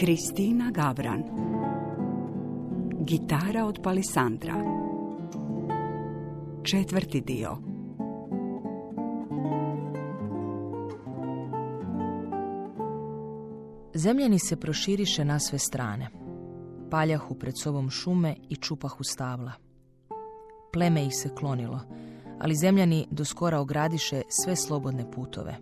Kristina Gavran Gitara od Palisandra Četvrti dio Zemljani se proširiše na sve strane. Paljahu pred sobom šume i čupahu stavla. Pleme ih se klonilo, ali zemljani do skora ogradiše sve slobodne putove.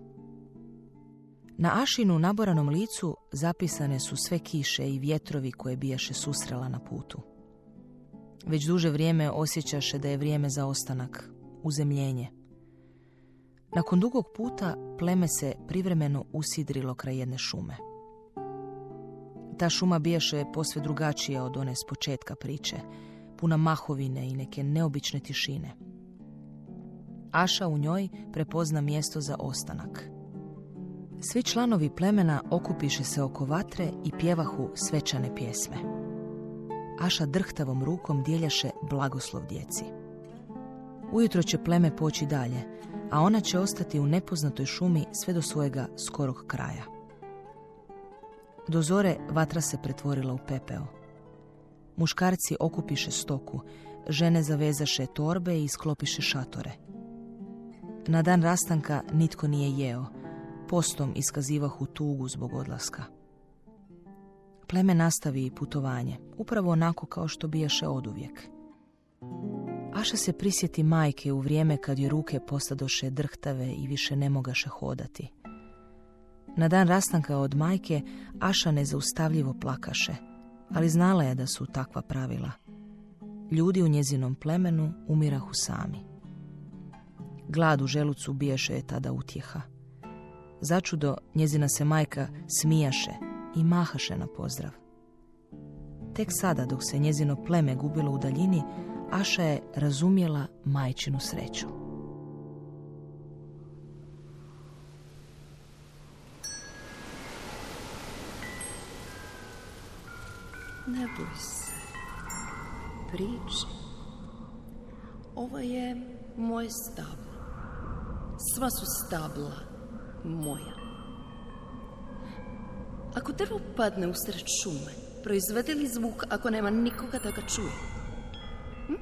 Na Ašinu naboranom licu zapisane su sve kiše i vjetrovi koje bijaše susrela na putu. Već duže vrijeme osjećaše da je vrijeme za ostanak, uzemljenje. Nakon dugog puta pleme se privremeno usidrilo kraj jedne šume. Ta šuma bijaše posve drugačija od one s početka priče, puna mahovine i neke neobične tišine. Aša u njoj prepozna mjesto za ostanak. Svi članovi plemena okupiše se oko vatre i pjevahu svečane pjesme. Aša drhtavom rukom dijeljaše blagoslov djeci. Ujutro će pleme poći dalje, a ona će ostati u nepoznatoj šumi sve do svojega skorog kraja. Do zore vatra se pretvorila u pepeo. Muškarci okupiše stoku, žene zavezaše torbe i sklopiše šatore. Na dan rastanka nitko nije jeo, postom iskazivahu tugu zbog odlaska. Pleme nastavi putovanje, upravo onako kao što bijaše oduvijek. Aša se prisjeti majke u vrijeme kad joj ruke postadoše drhtave i više ne mogaše hodati. Na dan rastanka od majke Aša nezaustavljivo plakaše, ali znala je da su takva pravila. Ljudi u njezinom plemenu umirahu sami. Glad u želucu biješe je tada utjeha. Začudo njezina se majka smijaše i mahaše na pozdrav. Tek sada, dok se njezino pleme gubilo u daljini, Aša je razumjela majčinu sreću. Ne boj se. Priči. Ovo je moje stablo. Sva su stabla moja. Ako drvo padne u sred šume, proizvede li zvuk ako nema nikoga da ga čuje? Hm?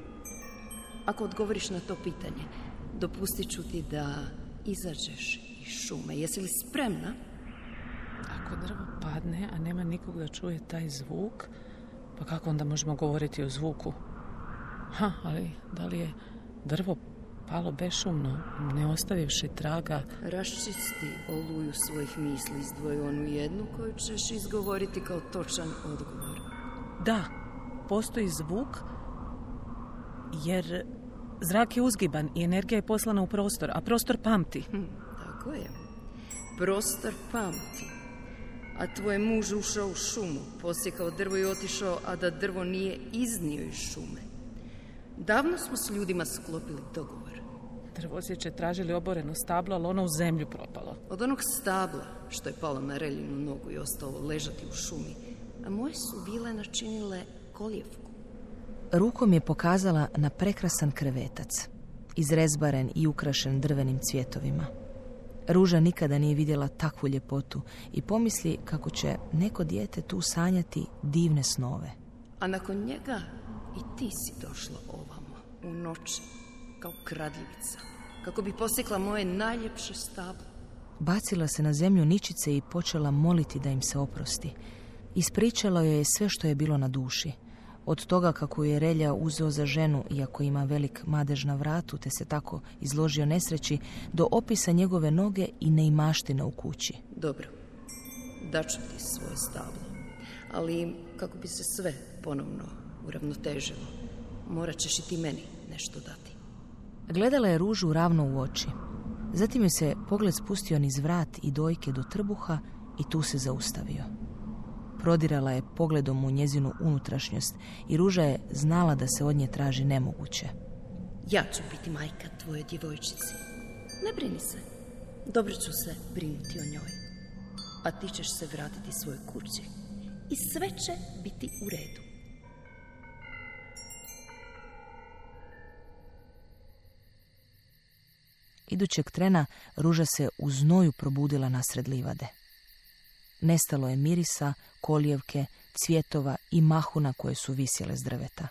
Ako odgovoriš na to pitanje, dopustit ću ti da izađeš iz šume. Jesi li spremna? Ako drvo padne, a nema nikog da čuje taj zvuk, pa kako onda možemo govoriti o zvuku? Ha, ali da li je drvo palo bešumno, ne ostavivši traga? Raščisti oluju svojih misli, izdvoji onu jednu koju ćeš izgovoriti kao točan odgovor. Da, postoji zvuk, jer zrak je uzgiban i energija je poslana u prostor, a prostor pamti. Hm, tako je. Prostor pamti. A tvoj muž ušao u šumu, posjekao drvo i otišao, a da drvo nije iznio iz šume. Davno smo s ljudima sklopili dogovor. Drvosjeće tražili oboreno stablo, ali ono u zemlju propalo. Od onog stabla što je palo na reljinu nogu i ostalo ležati u šumi, a moje su bile načinile koljevku. Rukom je pokazala na prekrasan krevetac, izrezbaren i ukrašen drvenim cvjetovima. Ruža nikada nije vidjela takvu ljepotu i pomisli kako će neko dijete tu sanjati divne snove. A nakon njega i ti si došla ovamo, u noći, kao kradljivica, kako bi posjekla moje najljepše stablo. Bacila se na zemlju ničice i počela moliti da im se oprosti. Ispričala joj je sve što je bilo na duši. Od toga kako je Relja uzeo za ženu, iako ima velik madež na vratu, te se tako izložio nesreći, do opisa njegove noge i neimaština u kući. Dobro, daću ti svoje stablo, ali kako bi se sve ponovno uravnotežilo, morat ćeš i ti meni nešto dati. Gledala je ružu ravno u oči. Zatim je se pogled spustio niz vrat i dojke do trbuha i tu se zaustavio. Prodirala je pogledom u njezinu unutrašnjost i ruža je znala da se od nje traži nemoguće. Ja ću biti majka tvoje djevojčici. Ne brini se. Dobro ću se brinuti o njoj. A ti ćeš se vratiti svojoj kući. I sve će biti u redu. Idućeg trena ruža se u znoju probudila nasred livade. Nestalo je mirisa, kolijevke, cvjetova i mahuna koje su visjele s drveta.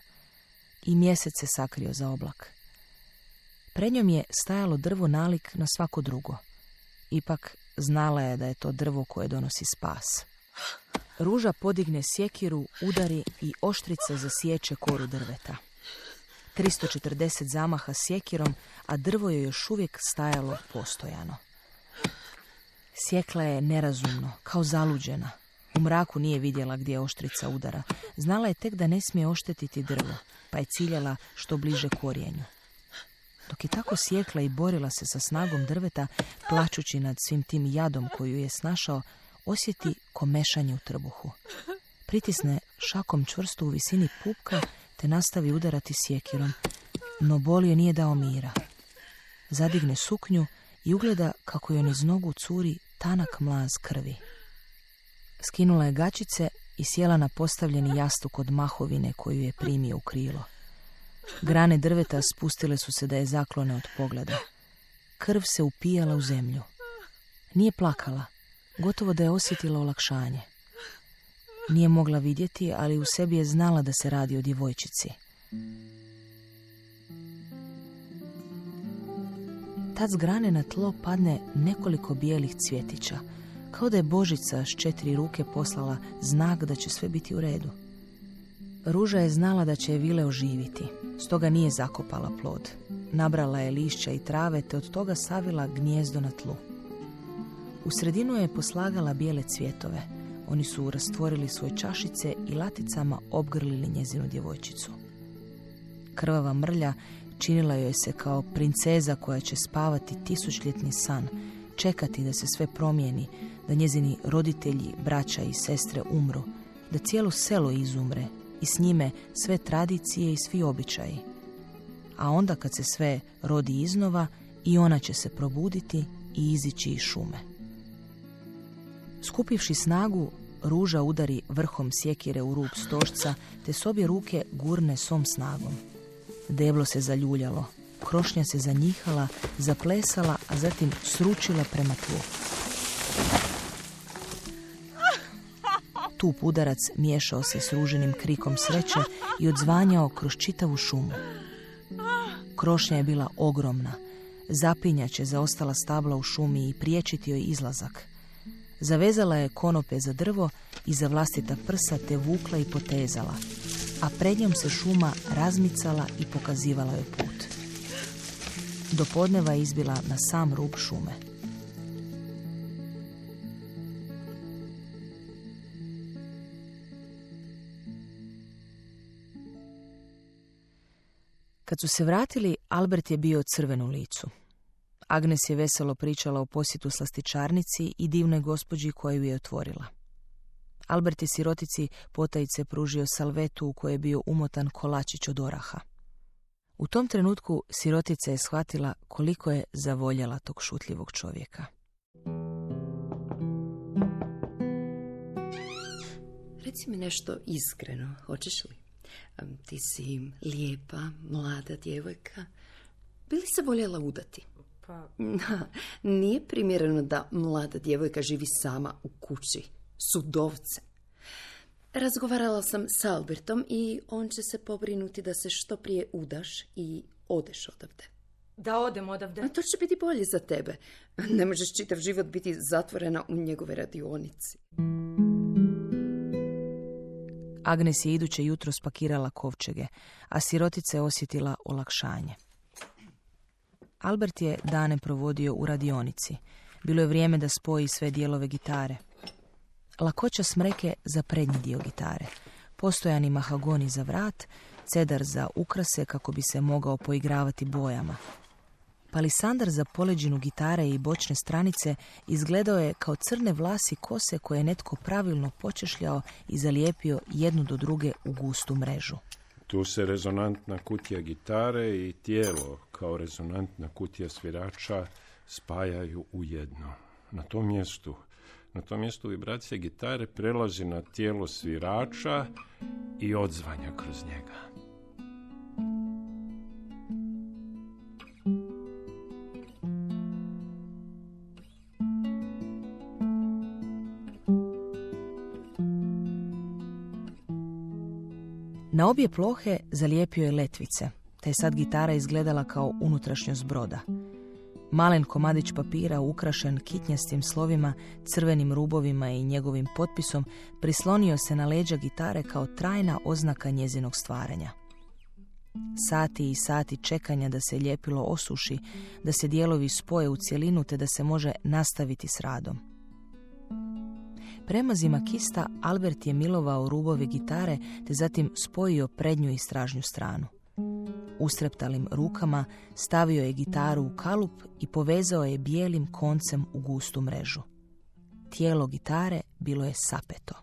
I mjesec se sakrio za oblak. Pred njom je stajalo drvo nalik na svako drugo. Ipak znala je da je to drvo koje donosi spas. Ruža podigne sjekiru, udari i oštrica zasjeće koru drveta. 340 zamaha sjekirom, a drvo je još uvijek stajalo postojano. Sjekla je nerazumno, kao zaluđena. U mraku nije vidjela gdje oštrica udara. Znala je tek da ne smije oštetiti drvo, pa je ciljala što bliže korijenju. Dok je tako sjekla i borila se sa snagom drveta, plačući nad svim tim jadom koju je snašao, osjeti komešanje u trbuhu. Pritisne šakom čvrsto u visini pupka te nastavi udarati sjekirom, no bol joj nije dao mira. Zadigne suknju i ugleda kako joj iz nogu curi tanak mlaz krvi. Skinula je gačice i sjela na postavljeni jastuk od mahovine koju je primio u krilo. Grane drveta spustile su se da je zaklone od pogleda. Krv se upijala u zemlju. Nije plakala, gotovo da je osjetila olakšanje. Nije mogla vidjeti, ali u sebi je znala da se radi o djevojčici. Tad s grane na tlo padne nekoliko bijelih cvjetića, kao da je Božica s četiri ruke poslala znak da će sve biti u redu. Ruža je znala da će je vile oživiti, stoga nije zakopala plod. Nabrala je lišća i trave te od toga savila gnjezdo na tlu. U sredinu je poslagala bijele cvjetove. Oni su rastvorili svoje čašice i laticama obgrlili njezinu djevojčicu. Krvava mrlja činila joj se kao princeza koja će spavati tisućljetni san, čekati da se sve promijeni, da njezini roditelji, braća i sestre umru, da cijelo selo izumre i s njime sve tradicije i svi običaji. A onda kad se sve rodi iznova i ona će se probuditi i izići iz šume. Skupivši snagu, ruža udari vrhom sjekire u rub stožca, te s obje ruke gurne svom snagom. Deblo se zaljuljalo, krošnja se zanjihala, zaplesala, a zatim sručila prema tlu. Tup udarac miješao se s ruženim krikom sreće i odzvanjao kroz čitavu šumu. Krošnja je bila ogromna. Zapinjaće zaostala stabla u šumi i priječiti joj izlazak. Zavezala je konope za drvo i za vlastita prsa te vukla i potezala, a pred njom se šuma razmicala i pokazivala joj put. Do podneva je izbila na sam rub šume. Kad su se vratili, Albert je bio crven u licu. Agnes je veselo pričala o posjetu slastičarnici i divnoj gospođi koju je otvorila. Albert je sirotici potajice pružio salvetu u kojoj je bio umotan kolačić od oraha. U tom trenutku sirotica je shvatila koliko je zavoljela tog šutljivog čovjeka. Reci mi nešto iskreno, hoćeš li? Ti si lijepa, mlada djevojka. Bili se voljela udati? Pa... Nije primjereno da mlada djevojka živi sama u kući, s udovcem. Razgovarala sam s Albertom i on će se pobrinuti da se što prije udaš i odeš odavde. Da odem odavde? A to će biti bolje za tebe. Ne možeš čitav život biti zatvorena u njegove radionici. Agnes je iduće jutro spakirala kovčege, a sirotica je osjetila olakšanje. Albert je dane provodio u radionici. Bilo je vrijeme da spoji sve dijelove gitare. Lakoća smreke za prednji dio gitare. Postojani mahagoni za vrat, cedar za ukrase kako bi se mogao poigravati bojama. Palisandar za poleđinu gitare i bočne stranice izgledao je kao crne vlasi kose koje je netko pravilno počešljao i zalijepio jednu do druge u gustu mrežu. Tu se rezonantna kutija gitare i tijelo kao rezonantna kutija svirača spajaju u jedno. Na tom mjestu na tom mjestu vibracija gitare prelazi na tijelo svirača i odzvanja kroz njega. Na obje plohe zalijepio je letvice, te je sad gitara izgledala kao unutrašnjost broda. Malen komadić papira ukrašen kitnjastim slovima, crvenim rubovima i njegovim potpisom prislonio se na leđa gitare kao trajna oznaka njezinog stvaranja. Sati i sati čekanja da se ljepilo osuši, da se dijelovi spoje u cjelinu te da se može nastaviti s radom. Prema kista Albert je milovao rubove gitare te zatim spojio prednju i stražnju stranu. Ustreptalim rukama stavio je gitaru u kalup i povezao je bijelim koncem u gustu mrežu. Tijelo gitare bilo je sapeto.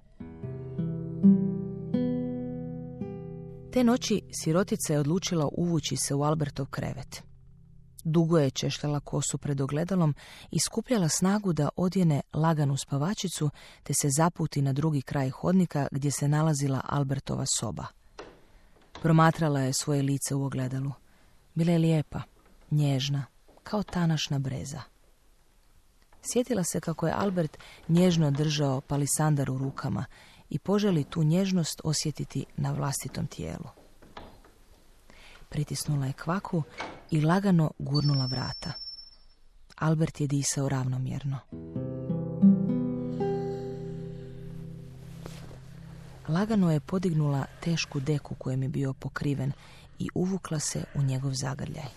Te noći sirotica je odlučila uvući se u Albertov krevet. Dugo je češljala kosu pred ogledalom i skupljala snagu da odjene laganu spavačicu te se zaputi na drugi kraj hodnika gdje se nalazila Albertova soba. Promatrala je svoje lice u ogledalu. Bila je lijepa, nježna, kao tanašna breza. Sjetila se kako je Albert nježno držao palisandar u rukama i poželi tu nježnost osjetiti na vlastitom tijelu. Pritisnula je kvaku i lagano gurnula vrata. Albert je disao ravnomjerno. Lagano je podignula tešku deku kojem je bio pokriven i uvukla se u njegov zagrljaj.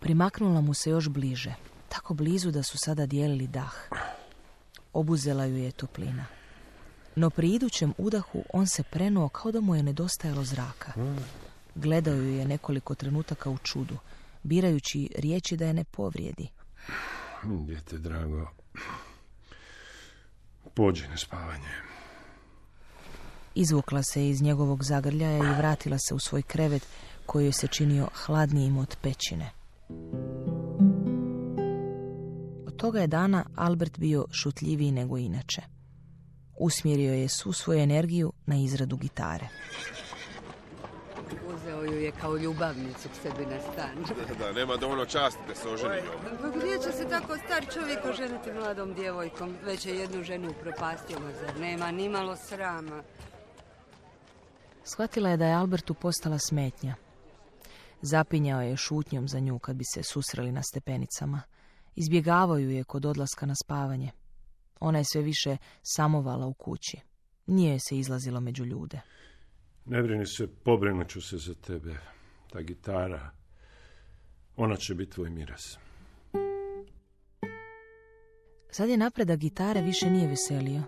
Primaknula mu se još bliže, tako blizu da su sada dijelili dah. Obuzela ju je toplina. No pri idućem udahu on se prenuo kao da mu je nedostajalo zraka. Gledao ju je nekoliko trenutaka u čudu, birajući riječi da je ne povrijedi. Djete drago, pođi na spavanje. Izvukla se iz njegovog zagrljaja i vratila se u svoj krevet koji joj se činio hladnijim od pećine. Od toga je dana Albert bio šutljiviji nego inače. Usmjerio je svu svoju energiju na izradu gitare. Uzeo ju je kao ljubavnicu k sebi na stan. Da, nema dovoljno časti da se oženi Pa gdje će se tako star čovjek oženiti mladom djevojkom? Već je jednu ženu upropastio, zar nema ni malo srama. Shvatila je da je Albertu postala smetnja. Zapinjao je šutnjom za nju kad bi se susreli na stepenicama. Izbjegavao ju je kod odlaska na spavanje. Ona je sve više samovala u kući. Nije se izlazilo među ljude. Ne brini se, pobrinut ću se za tebe. Ta gitara, ona će biti tvoj miras. Sad je napredak gitare više nije veselio.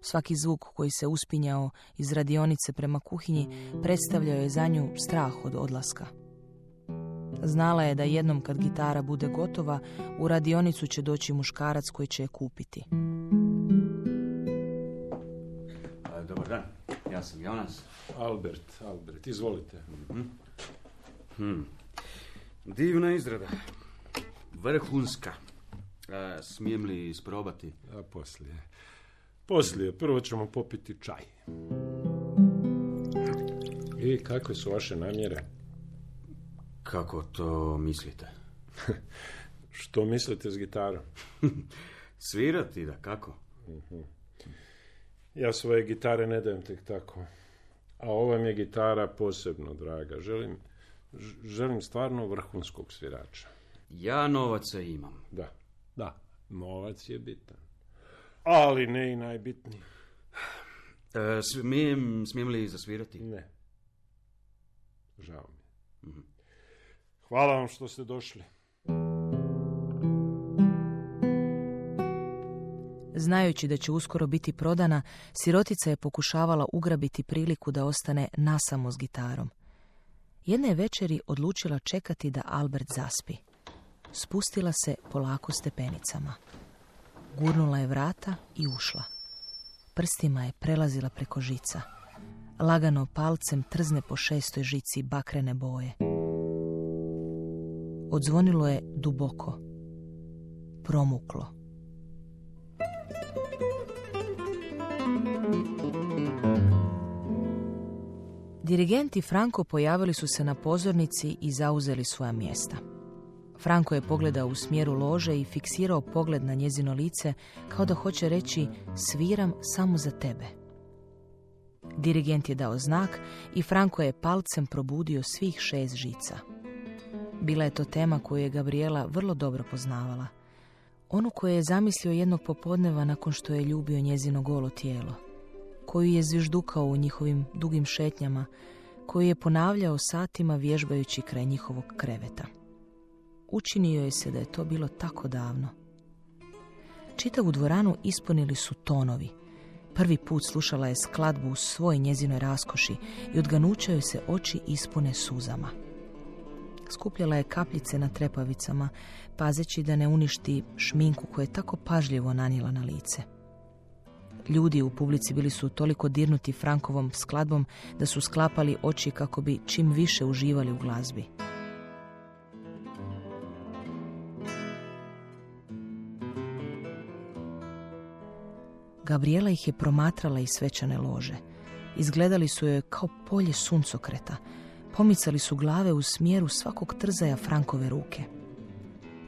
Svaki zvuk koji se uspinjao iz radionice prema kuhinji predstavljao je za nju strah od odlaska. Znala je da jednom kad gitara bude gotova, u radionicu će doći muškarac koji će je kupiti. Ja sam Jonas. Albert, Albert, izvolite. Hmm. Divna izrada. Vrhunska. A, smijem li isprobati? A poslije. Poslije, prvo ćemo popiti čaj. I kakve su vaše namjere? Kako to mislite? Što mislite s gitarom? Svirati, da kako? Ja svoje gitare ne dajem tek tako. A ova mi je gitara posebno draga. Želim, želim stvarno vrhunskog svirača. Ja novaca imam. Da, da, novac je bitan ali ne i najbitniji. E, smijem, smijem li zasvirati? Ne. Žao mi. Mhm. Hvala vam što ste došli. Znajući da će uskoro biti prodana, sirotica je pokušavala ugrabiti priliku da ostane nasamo s gitarom. Jedne večeri odlučila čekati da Albert zaspi. Spustila se polako stepenicama. Gurnula je vrata i ušla. Prstima je prelazila preko žica. Lagano palcem trzne po šestoj žici bakrene boje. Odzvonilo je duboko. Promuklo. Dirigenti Franko pojavili su se na pozornici i zauzeli svoja mjesta. Franko je pogledao u smjeru lože i fiksirao pogled na njezino lice kao da hoće reći sviram samo za tebe. Dirigent je dao znak i Franko je palcem probudio svih šest žica. Bila je to tema koju je Gabriela vrlo dobro poznavala. Onu koju je zamislio jednog popodneva nakon što je ljubio njezino golo tijelo. Koju je zviždukao u njihovim dugim šetnjama, koju je ponavljao satima vježbajući kraj njihovog kreveta. Učinio je se da je to bilo tako davno. Čitavu dvoranu ispunili su tonovi. Prvi put slušala je skladbu u svoj njezinoj raskoši i odganućaju se oči ispune suzama. Skupljala je kapljice na trepavicama, pazeći da ne uništi šminku koju je tako pažljivo nanijela na lice. Ljudi u publici bili su toliko dirnuti Frankovom skladbom da su sklapali oči kako bi čim više uživali u glazbi. Gabriela ih je promatrala iz svečane lože. Izgledali su joj kao polje suncokreta. Pomicali su glave u smjeru svakog trzaja Frankove ruke.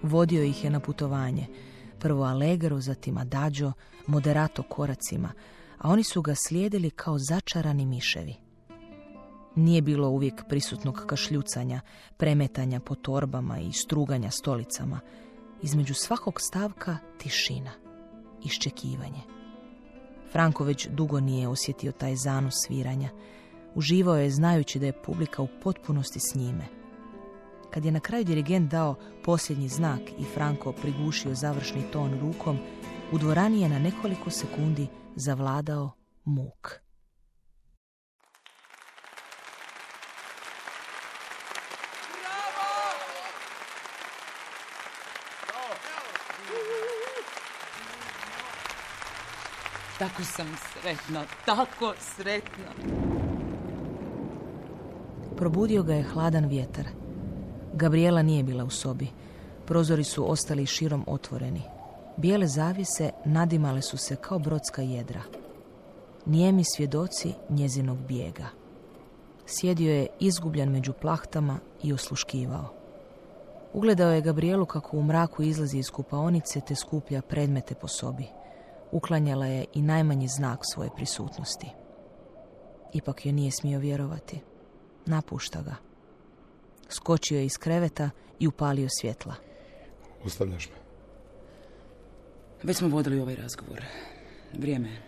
Vodio ih je na putovanje. Prvo Allegro, zatim Adagio, moderato koracima, a oni su ga slijedili kao začarani miševi. Nije bilo uvijek prisutnog kašljucanja, premetanja po torbama i struganja stolicama. Između svakog stavka tišina, iščekivanje. Franko već dugo nije osjetio taj zanos sviranja. Uživao je znajući da je publika u potpunosti s njime. Kad je na kraju dirigent dao posljednji znak i Franko prigušio završni ton rukom, u dvorani je na nekoliko sekundi zavladao muk. Tako sam sretna, tako sretna. Probudio ga je hladan vjetar. Gabriela nije bila u sobi. Prozori su ostali širom otvoreni. Bijele zavise nadimale su se kao brodska jedra. Nijemi svjedoci njezinog bijega. Sjedio je izgubljen među plahtama i osluškivao. Ugledao je Gabrielu kako u mraku izlazi iz kupaonice te skuplja predmete po sobi uklanjala je i najmanji znak svoje prisutnosti. Ipak joj nije smio vjerovati. Napušta ga. Skočio je iz kreveta i upalio svjetla. Ostavljaš me. Već smo vodili ovaj razgovor. Vrijeme je.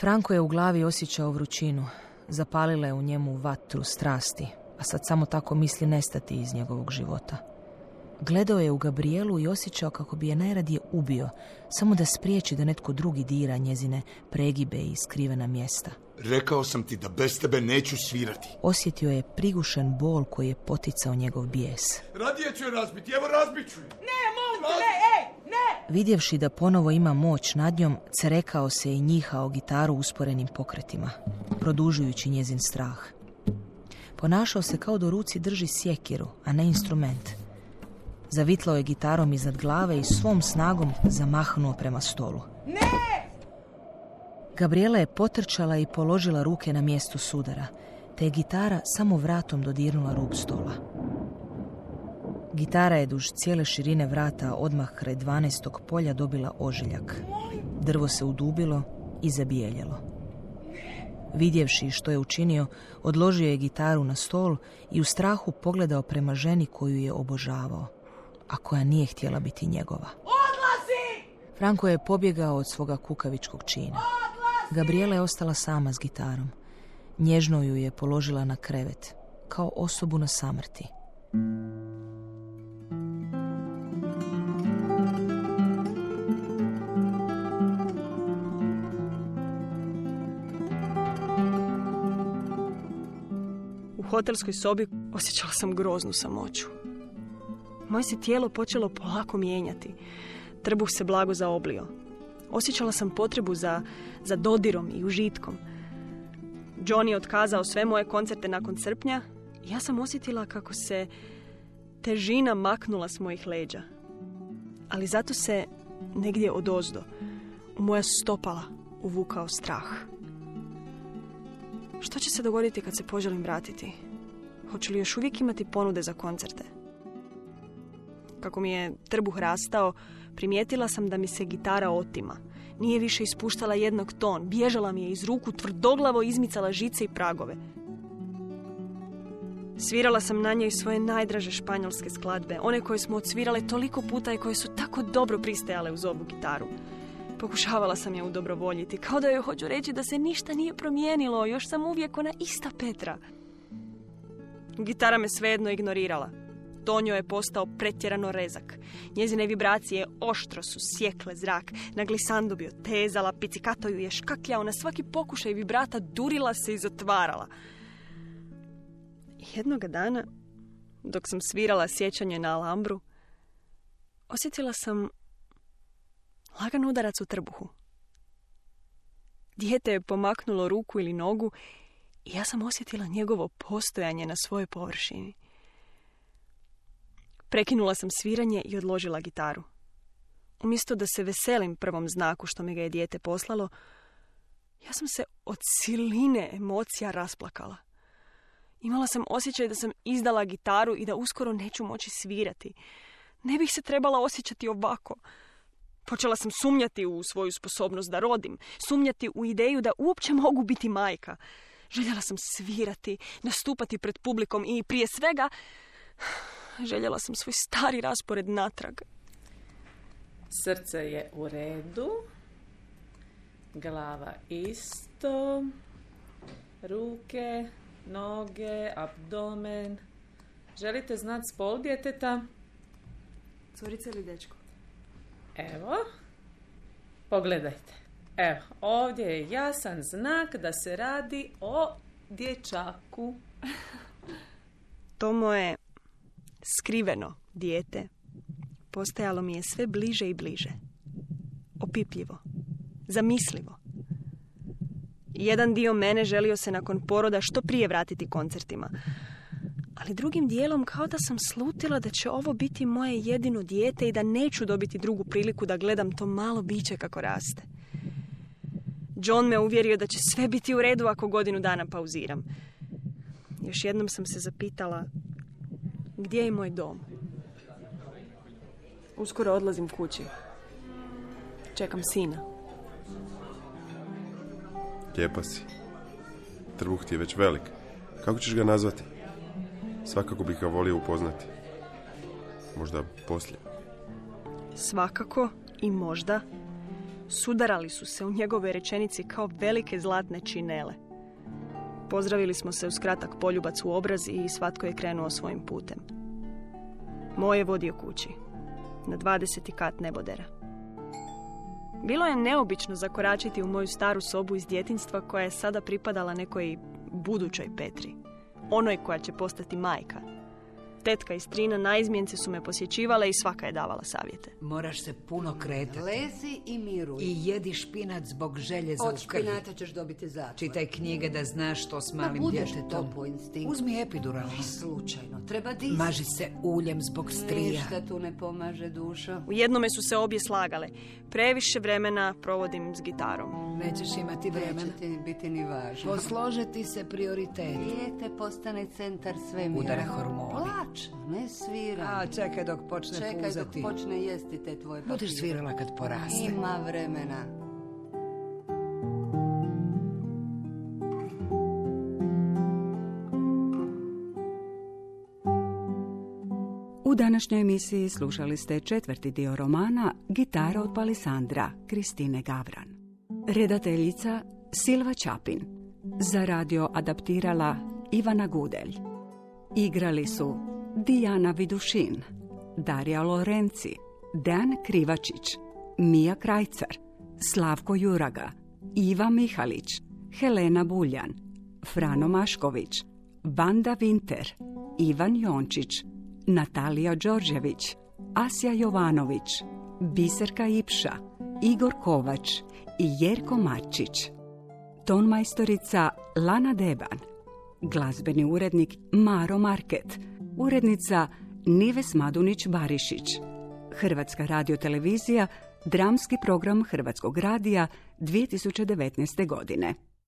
Franko je u glavi osjećao vrućinu. Zapalila je u njemu vatru strasti, a sad samo tako misli nestati iz njegovog života. Gledao je u Gabrielu i osjećao kako bi je najradije ubio, samo da spriječi da netko drugi dira njezine pregibe i skrivena mjesta. Rekao sam ti da bez tebe neću svirati. Osjetio je prigušen bol koji je poticao njegov bijes. Radije ću je razbiti, evo razbit ću je. Ne, molim te, ne, ej, ne! Vidjevši da ponovo ima moć nad njom, cerekao se i njihao gitaru usporenim pokretima, produžujući njezin strah. Ponašao se kao do ruci drži sjekiru, a ne instrument. Zavitlao je gitarom iznad glave i svom snagom zamahnuo prema stolu. Ne! Gabriela je potrčala i položila ruke na mjesto sudara, te je gitara samo vratom dodirnula rub stola. Gitara je duž cijele širine vrata odmah kraj 12. polja dobila ožiljak. Drvo se udubilo i zabijeljelo. Vidjevši što je učinio, odložio je gitaru na stol i u strahu pogledao prema ženi koju je obožavao a koja nije htjela biti njegova. Odlazi! Franko je pobjegao od svoga kukavičkog čina. Gabriela je ostala sama s gitarom. Nježno ju je položila na krevet, kao osobu na samrti. U hotelskoj sobi osjećala sam groznu samoću. Moje se tijelo počelo polako mijenjati. Trbuh se blago zaoblio. Osjećala sam potrebu za, za dodirom i užitkom. John je otkazao sve moje koncerte nakon srpnja i ja sam osjetila kako se težina maknula s mojih leđa. Ali zato se negdje odozdo u moja stopala uvukao strah. Što će se dogoditi kad se poželim vratiti? Hoću li još uvijek imati ponude za koncerte? Kako mi je trbuh rastao, primijetila sam da mi se gitara otima. Nije više ispuštala jednog ton, bježala mi je iz ruku, tvrdoglavo izmicala žice i pragove. Svirala sam na njoj svoje najdraže španjolske skladbe, one koje smo odsvirale toliko puta i koje su tako dobro pristajale uz ovu gitaru. Pokušavala sam je udobrovoljiti, kao da joj hoću reći da se ništa nije promijenilo, još sam uvijek ona ista Petra. Gitara me svejedno ignorirala. Tonjo je postao pretjerano rezak. Njezine vibracije oštro su sjekle zrak. Na glisandu bi otezala, picikato ju je škakljao, na svaki pokušaj vibrata durila se i zatvarala. Jednoga dana, dok sam svirala sjećanje na Alambru, osjetila sam lagan udarac u trbuhu. Dijete je pomaknulo ruku ili nogu i ja sam osjetila njegovo postojanje na svojoj površini. Prekinula sam sviranje i odložila gitaru. Umjesto da se veselim prvom znaku što mi ga je dijete poslalo, ja sam se od siline emocija rasplakala. Imala sam osjećaj da sam izdala gitaru i da uskoro neću moći svirati. Ne bih se trebala osjećati ovako. Počela sam sumnjati u svoju sposobnost da rodim, sumnjati u ideju da uopće mogu biti majka. Željela sam svirati, nastupati pred publikom i prije svega željela sam svoj stari raspored natrag. Srce je u redu, glava isto, ruke, noge, abdomen. Želite znati spol djeteta? Curica ili dečko? Evo, pogledajte. Evo, ovdje je jasan znak da se radi o dječaku. To moje skriveno dijete postajalo mi je sve bliže i bliže. Opipljivo. Zamislivo. Jedan dio mene želio se nakon poroda što prije vratiti koncertima. Ali drugim dijelom kao da sam slutila da će ovo biti moje jedino dijete i da neću dobiti drugu priliku da gledam to malo biće kako raste. John me uvjerio da će sve biti u redu ako godinu dana pauziram. Još jednom sam se zapitala gdje je moj dom. Uskoro odlazim kući. Čekam sina. Lijepa si. Trbuh ti je već velik. Kako ćeš ga nazvati? Svakako bih ga volio upoznati. Možda poslije. Svakako i možda sudarali su se u njegove rečenici kao velike zlatne činele. Pozdravili smo se uz kratak poljubac u obraz i svatko je krenuo svojim putem. Moje vodio kući, na 20. kat nebodera. Bilo je neobično zakoračiti u moju staru sobu iz djetinstva koja je sada pripadala nekoj budućoj Petri. Onoj koja će postati majka. Tetka i strina naizmjence su me posjećivale i svaka je davala savjete. Moraš se puno kretati. Lezi i miruj. I jedi špinac zbog želje za Od špinata ćeš dobiti zatvor. Čitaj knjige da znaš što s malim budeš djetetom. to po instinktu. Uzmi epiduralno. Slučajno. Treba disati. Maži se uljem zbog strija. Ništa tu ne pomaže duša. U jednome su se obje slagale. Previše vremena provodim s gitarom. Nećeš imati vremena. Neće ti biti ni važno. Posložiti se prioriteti. Dijete postane centar svemira. Udare hormoni. Plač, ne svira. A čekaj dok počne Čekaj puzati. dok počne jesti te tvoje Budeš papire. svirala kad poraste. Ima vremena. U današnjoj emisiji slušali ste četvrti dio romana Gitara od Palisandra Kristine Gavran. Redateljica Silva Čapin. Za radio adaptirala Ivana Gudelj. Igrali su Dijana Vidušin, Darija Lorenci, Dejan Krivačić, Mija Krajcar, Slavko Juraga, Iva Mihalić, Helena Buljan, Frano Mašković, Banda Vinter, Ivan Jončić, Natalija Đorđević, Asja Jovanović, Biserka Ipša, Igor Kovač i Jerko Marčić. Tonmajstorica Lana Deban, glazbeni urednik Maro Market, urednica Nives Madunić-Barišić, Hrvatska radiotelevizija, dramski program Hrvatskog radija 2019. godine.